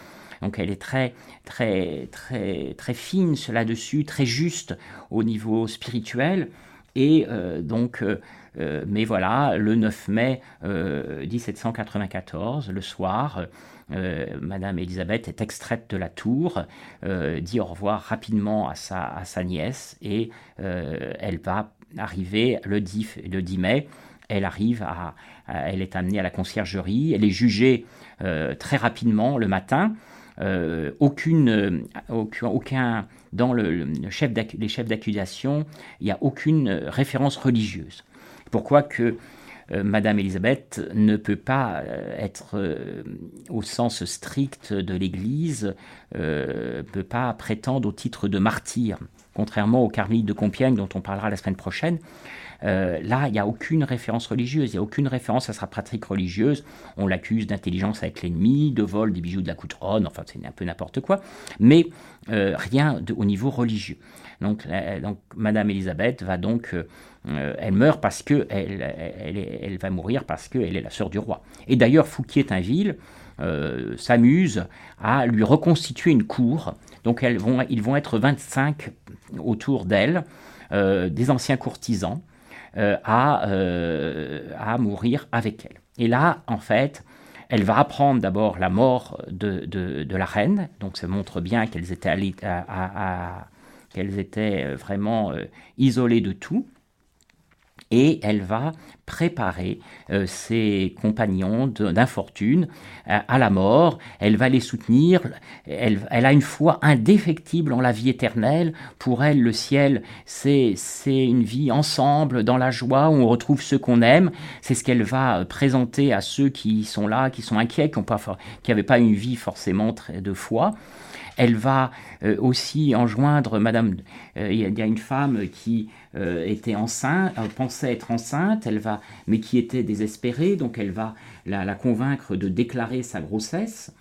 Donc elle est très, très, très, très fine là-dessus, très juste au niveau spirituel. Et euh, donc, euh, euh, mais voilà, le 9 mai 1794, le soir, Madame Elisabeth est extraite de la tour, dit au revoir rapidement à sa, à sa nièce et elle va arriver le 10, le 10 mai. Elle arrive à, elle est amenée à la conciergerie, elle est jugée très rapidement le matin. Euh, aucune, euh, aucun, dans le, chef les chefs d'accusation, il n'y a aucune référence religieuse. Pourquoi que euh, Madame Elisabeth ne peut pas être, au sens strict de l'Église, ne peut pas prétendre au titre de martyr, contrairement aux carmélites de Compiègne dont on parlera la semaine prochaine. Euh, là, il n'y a aucune référence religieuse, il n'y a aucune référence à sa pratique religieuse. On l'accuse d'intelligence avec l'ennemi, de vol des bijoux de la couteronne, enfin c'est un peu n'importe quoi, mais euh, rien au niveau religieux. Donc, euh, Madame Elisabeth va donc, elle meurt parce que elle, va mourir parce qu'elle est la sœur du roi. Et d'ailleurs, Fouquier-Tinville s'amuse à lui reconstituer une cour. Donc ils vont être 25 autour d'elle, des anciens courtisans. Euh, à, euh, à mourir avec elle. Et là, en fait, elle va apprendre d'abord la mort de, de, la reine, donc ça montre bien qu'elles étaient, à, qu'elles étaient vraiment euh, isolées de tout et elle va préparer euh, ses compagnons d'infortune euh, à la mort, elle va les soutenir, elle, a une foi indéfectible en la vie éternelle, pour elle le ciel c'est une vie ensemble dans la joie où on retrouve ceux qu'on aime, c'est ce qu'elle va présenter à ceux qui sont là, qui sont inquiets, qui n'avaient pas, pas une vie forcément de foi. Elle va euh, aussi enjoindre Madame. Euh, il y, a une femme qui euh, était enceinte, pensait être enceinte, elle va, mais qui était désespérée, donc elle va la, convaincre de déclarer sa grossesse.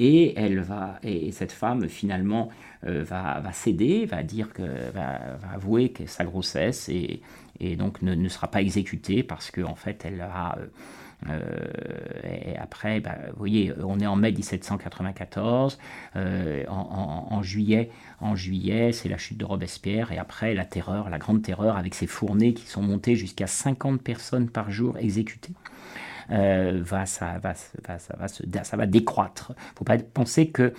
Et elle va, et cette femme finalement va, céder, va dire que, va, avouer que sa grossesse et, donc ne, ne, sera pas exécutée parce qu'en en fait elle a et après, bah, vous voyez, on est en mai 1794, euh, en, juillet, en juillet, c'est la chute de Robespierre, et après la terreur, la grande terreur, avec ces fournées qui sont montées jusqu'à 50 personnes par jour exécutées. Euh, va, ça, va, ça, va ça va décroître. Il ne faut pas penser que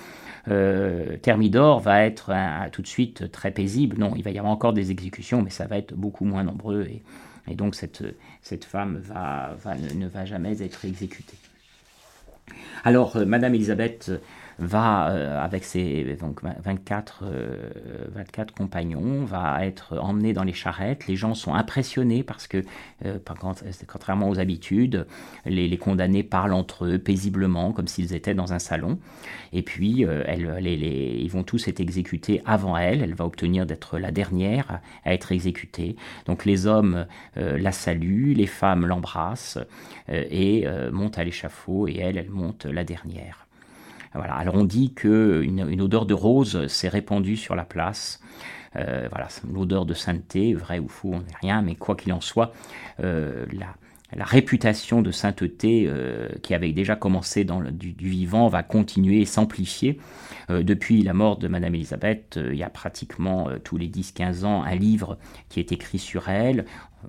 euh, Thermidor va être tout de suite très paisible. Non, il va y avoir encore des exécutions, mais ça va être beaucoup moins nombreux. Et donc cette, cette femme va, ne, va jamais être exécutée. Alors, euh, Madame Elisabeth va, euh, avec ses donc, 24, 24 euh, compagnons, va être emmené dans les charrettes. Les gens sont impressionnés parce que, euh, contrairement aux habitudes, les, condamnés parlent entre eux paisiblement, comme s'ils étaient dans un salon. Et puis, elle, les, ils vont tous être exécutés avant elle. Elle va obtenir d'être la dernière à être exécutée. Donc, les hommes la saluent, les femmes l'embrassent et montent à l'échafaud, et elle, elle monte la dernière. Alors on dit qu'une une odeur de rose s'est répandue sur la place. Euh, voilà, l'odeur de sainteté, vrai ou faux, on n'est rien, mais quoi qu'il en soit, euh, la réputation de sainteté euh, qui avait déjà commencé du, vivant va continuer et s'amplifier. Depuis la mort de Madame Elisabeth, il y a pratiquement tous les 10-15 ans un livre qui est écrit sur elle,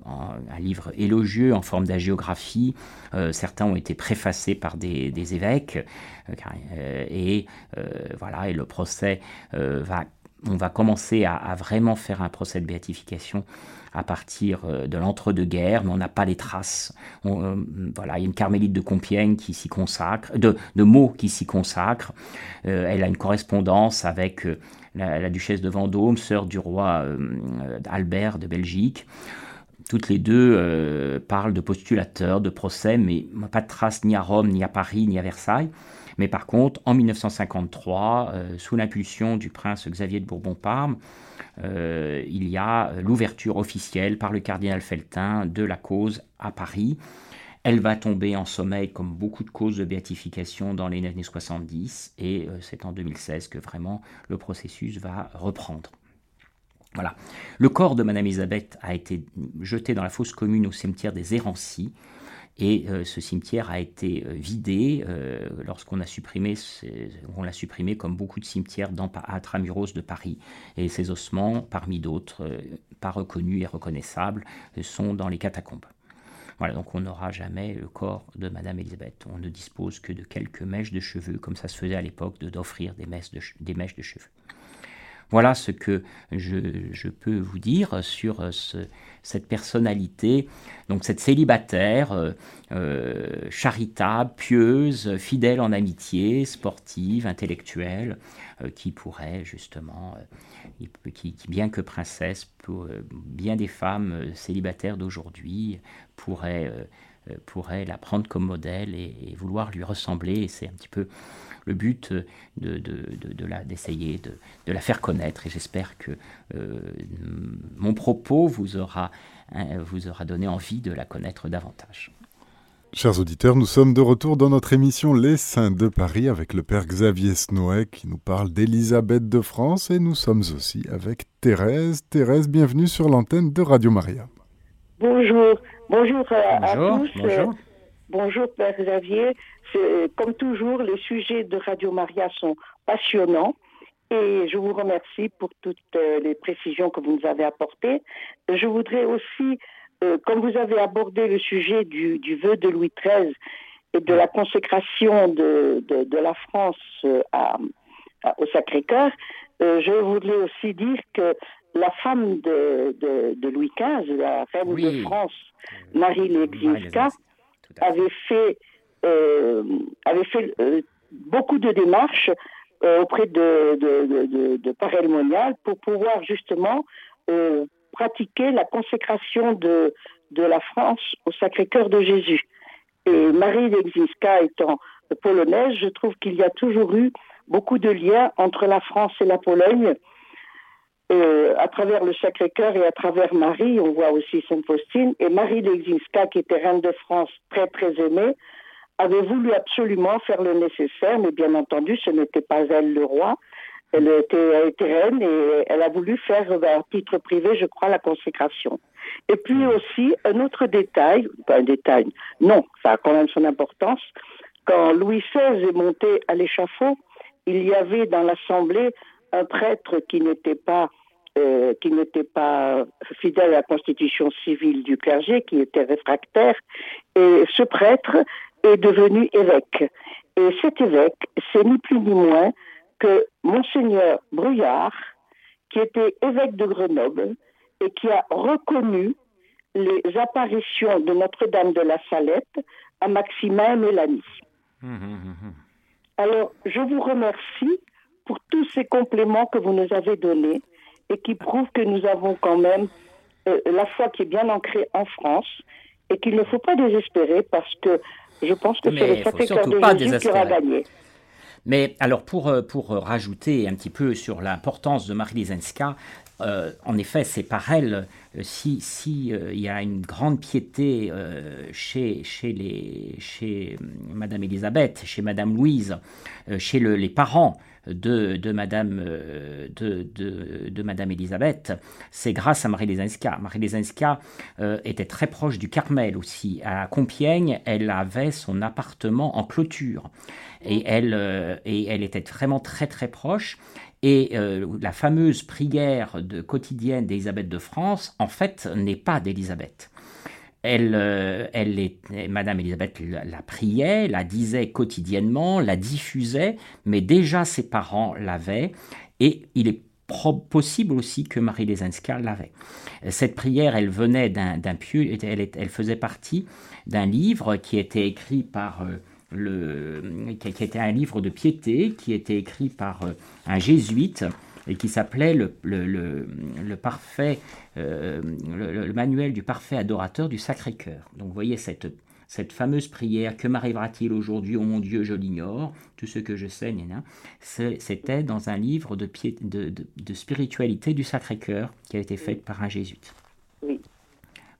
un livre élogieux en forme d'agiographie. certains ont été préfacés par des, évêques. et voilà, et le procès on va commencer à, vraiment faire un procès de béatification à partir euh, de l'entre-deux-guerres, mais on n'a pas les traces. Euh, voilà, il y a une carmélite de Compiègne qui s'y consacre, de, de qui s'y consacre. Euh, elle a une correspondance avec la, duchesse de Vendôme, sœur du roi Albert de Belgique. Toutes les deux parlent de postulateurs, de procès, mais pas de traces ni à Rome, ni à Paris, ni à Versailles. Mais par contre, en 1953, sous l'impulsion du prince Xavier de Bourbon-Parme, euh, il y a l'ouverture officielle par le cardinal Feltin de la cause à Paris. Elle va tomber en sommeil comme beaucoup de causes de béatification dans les années 70 et euh, c'est en 2016 que vraiment le processus va reprendre. Voilà. Le corps de Madame Elisabeth a été jeté dans la fosse commune au cimetière des Érancies et euh, ce cimetière a été euh, vidé euh, lorsqu'on a supprimé, on l'a supprimé comme beaucoup de cimetières dans, à Tramuros de Paris. Et ces ossements, parmi d'autres, pas reconnus et reconnaissables, sont dans les catacombes. Voilà, donc on n'aura jamais le corps de Madame Elisabeth. On ne dispose que de quelques mèches de cheveux, comme ça se faisait à l'époque, d'offrir des, des mèches de cheveux. Voilà ce que je, peux vous dire sur euh, cette personnalité, donc cette célibataire euh, euh, charitable, pieuse, fidèle en amitié, sportive, intellectuelle, qui pourrait justement, bien que princesse, bien des femmes célibataires d'aujourd'hui pourraient, pourraient la prendre comme modèle et, vouloir lui ressembler. C'est un petit peu le but euh, de, de, la, d'essayer de, de, la faire connaître. Et j'espère que euh, mon propos vous aura, hein, vous aura donné envie de la connaître davantage. Chers auditeurs, nous sommes de retour dans notre émission Les Saints de Paris avec le Père Xavier Snoet qui nous parle d'Élisabeth de France et nous sommes aussi avec Thérèse. Thérèse, bienvenue sur l'antenne de Radio Maria. Bonjour, bonjour à, tous. Bonjour. Bonjour Père Xavier. Comme toujours, les sujets de Radio Maria sont passionnants et je vous remercie pour toutes euh, les précisions que vous nous avez apportées. Je voudrais aussi, euh, comme vous avez abordé le sujet du, du, vœu de Louis XIII et de la consécration de, de, la France euh, à, au Sacré-Cœur, je voudrais aussi dire que la femme de, de Louis XV, la reine de France, Marie Legzinska, avait fait euh, avait fait euh, beaucoup de démarches euh, auprès de, de, de, Parel Monial pour pouvoir justement pratiquer la consécration de, de la France au Sacré-Cœur de Jésus. Et Marie Legzinska étant polonaise, je trouve qu'il y a toujours eu beaucoup de liens entre la France et la Pologne. À travers le Sacré-Cœur et à travers Marie, on voit aussi Sainte Faustine. Et Marie Legzinska, qui était reine de France très très aimée, avait voulu absolument faire le nécessaire, mais bien entendu, ce n'était pas elle le roi. Elle était, reine et elle a voulu faire à titre privé, je crois, la consécration. Et puis aussi, un autre détail, pas un détail, non, ça a quand même son importance. Quand Louis XVI est monté à l'échafaud, il y avait dans l'Assemblée un prêtre qui n'était pas euh, qui n'était pas fidèle à la constitution civile du clergé, qui était réfractaire. Et ce prêtre est devenu évêque. Et cet évêque, c'est ni plus ni moins que Monseigneur Brouillard, qui était évêque de Grenoble et qui a reconnu les apparitions de Notre-Dame de la Salette à Maximin et Mélanie. Hum, hum, hum, Alors, je vous remercie pour tous ces compléments que vous nous avez donnés et qui prouvent que nous avons quand même euh, la foi qui est bien ancrée en France et qu'il ne faut pas désespérer parce que je pense que c'est le Sacré-Cœur de Jésus qui aura gagné. Mais alors pour, euh, pour rajouter un petit peu sur l'importance de Marie Lisenska, euh, en effet, c'est par elle, euh, si, si il y a une grande piété chez, chez, les, chez Madame Elisabeth, chez Madame Louise, chez les parents de, de, Madame, de, de Madame Elisabeth, c'est grâce à Marie Lesinska. Marie Lesinska était très proche du Carmel aussi. À Compiègne, elle avait son appartement en clôture et elle, et elle était vraiment très très proche. Et euh, la fameuse prière de, quotidienne d'Élisabeth de France, en fait, n'est pas d'Élisabeth. Elle, euh, elle Madame Élisabeth la, priait, la disait quotidiennement, la diffusait, mais déjà ses parents l'avaient, et il est possible aussi que Marie Lesinska l'avait. Cette prière, elle venait d'un pieux, elle, elle, faisait partie d'un livre qui était écrit par euh, le, qui, était un livre de piété qui était écrit par euh, un jésuite et qui s'appelait le, le, parfait, euh, le, manuel du parfait adorateur du Sacré-Cœur. Donc vous voyez cette, cette fameuse prière, que m'arrivera-t-il aujourd'hui, ô mon Dieu, je l'ignore, tout ce que je sais, c'était dans un livre de, de, de, spiritualité du Sacré-Cœur qui a été fait par un jésuite.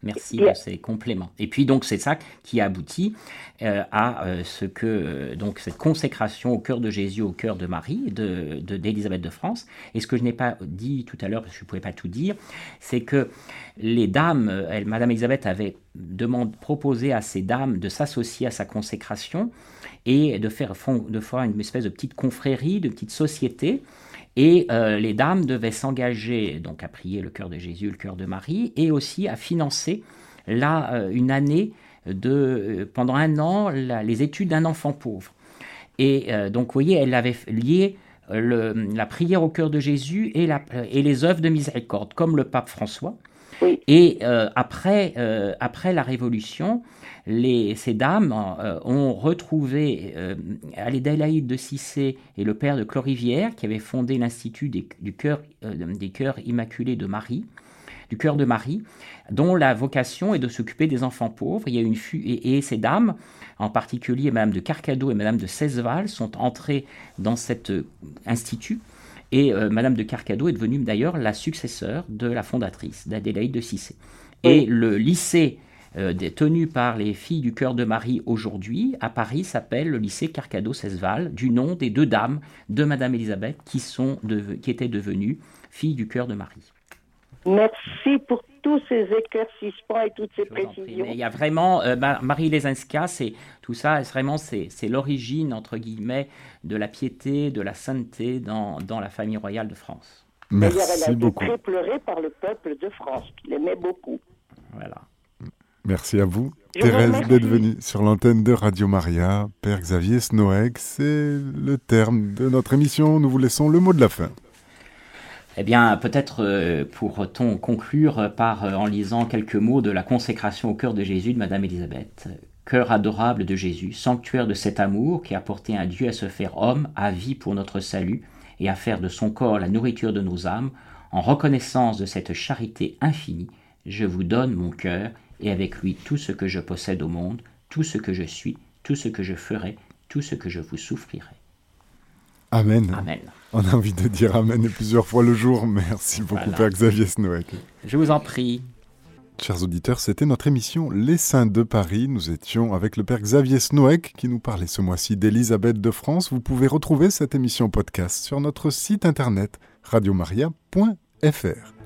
Merci de ces compléments. Et puis donc c'est ça qui aboutit euh, à euh, ce que euh, donc cette consécration au cœur de Jésus, au cœur de Marie, de d'Élisabeth de, France. Et ce que je n'ai pas dit tout à l'heure parce que je ne pouvais pas tout dire, c'est que les dames, elle, Madame Elisabeth avait demande, proposé à ces dames de s'associer à sa consécration et de faire, de faire une espèce de petite confrérie, de petite société et euh, les dames devaient s'engager donc à prier le cœur de Jésus, le cœur de Marie, et aussi à financer là euh, une année de euh, pendant un an les études d'un enfant pauvre. Et donc vous voyez, elle avait lié la prière au cœur de Jésus et, la, et les œuvres de miséricorde, comme le pape François. Et après, après la Révolution, ces dames euh, ont retrouvé euh, Alédélaïde de Cissé et le père de Clorivière, qui avait fondé l'Institut des, du cœur, euh, des cœurs immaculés de Marie, du cœur de Marie, dont la vocation est de s'occuper des enfants pauvres. Il y a une et, ces dames, en particulier Madame de Carcado et Madame de Cesval, sont entrées dans cet institut. Et Madame de Carcado est devenue d'ailleurs la successeur de la fondatrice, d'Adélaïde de Cissé. Et le lycée euh, tenu par les filles du cœur de Marie aujourd'hui, à Paris, s'appelle le lycée Carcado-Cesval, du nom des deux dames de Madame Elisabeth qui, sont qui étaient devenues filles du cœur de Marie. Merci pour tous ces éclaircissements et toutes ces précisions. il y a vraiment, euh, Marie Lesinska, c'est tout ça, vraiment, c'est l'origine, entre guillemets, de la piété, de la sainteté dans, dans la famille royale de France. Merci elle a beaucoup. été très pleurée par le peuple de France, qui l'aimait beaucoup. Voilà. Merci à vous, Thérèse, d'être venue sur l'antenne de Radio Maria. Père Xavier Snoek, c'est le terme de notre émission. Nous vous laissons le mot de la fin. Eh bien, peut-être euh, pourra-t-on conclure par, euh, en lisant quelques mots de la consécration au cœur de Jésus de Madame Élisabeth. Cœur adorable de Jésus, sanctuaire de cet amour qui a porté un Dieu à se faire homme, à vie pour notre salut, et à faire de son corps la nourriture de nos âmes, en reconnaissance de cette charité infinie, je vous donne mon cœur et avec lui tout ce que je possède au monde, tout ce que je suis, tout ce que je ferai, tout ce que je vous souffrirai. Amen. Amen. On a envie de dire Amen plusieurs fois le jour. Merci beaucoup, Père Xavier Snoek. Je vous en prie. Chers auditeurs, c'était notre émission Les Saints de Paris. Nous étions avec le Père Xavier Snoek qui nous parlait ce mois-ci d'Élisabeth de France. Vous pouvez retrouver cette émission podcast sur notre site internet radiomaria.fr.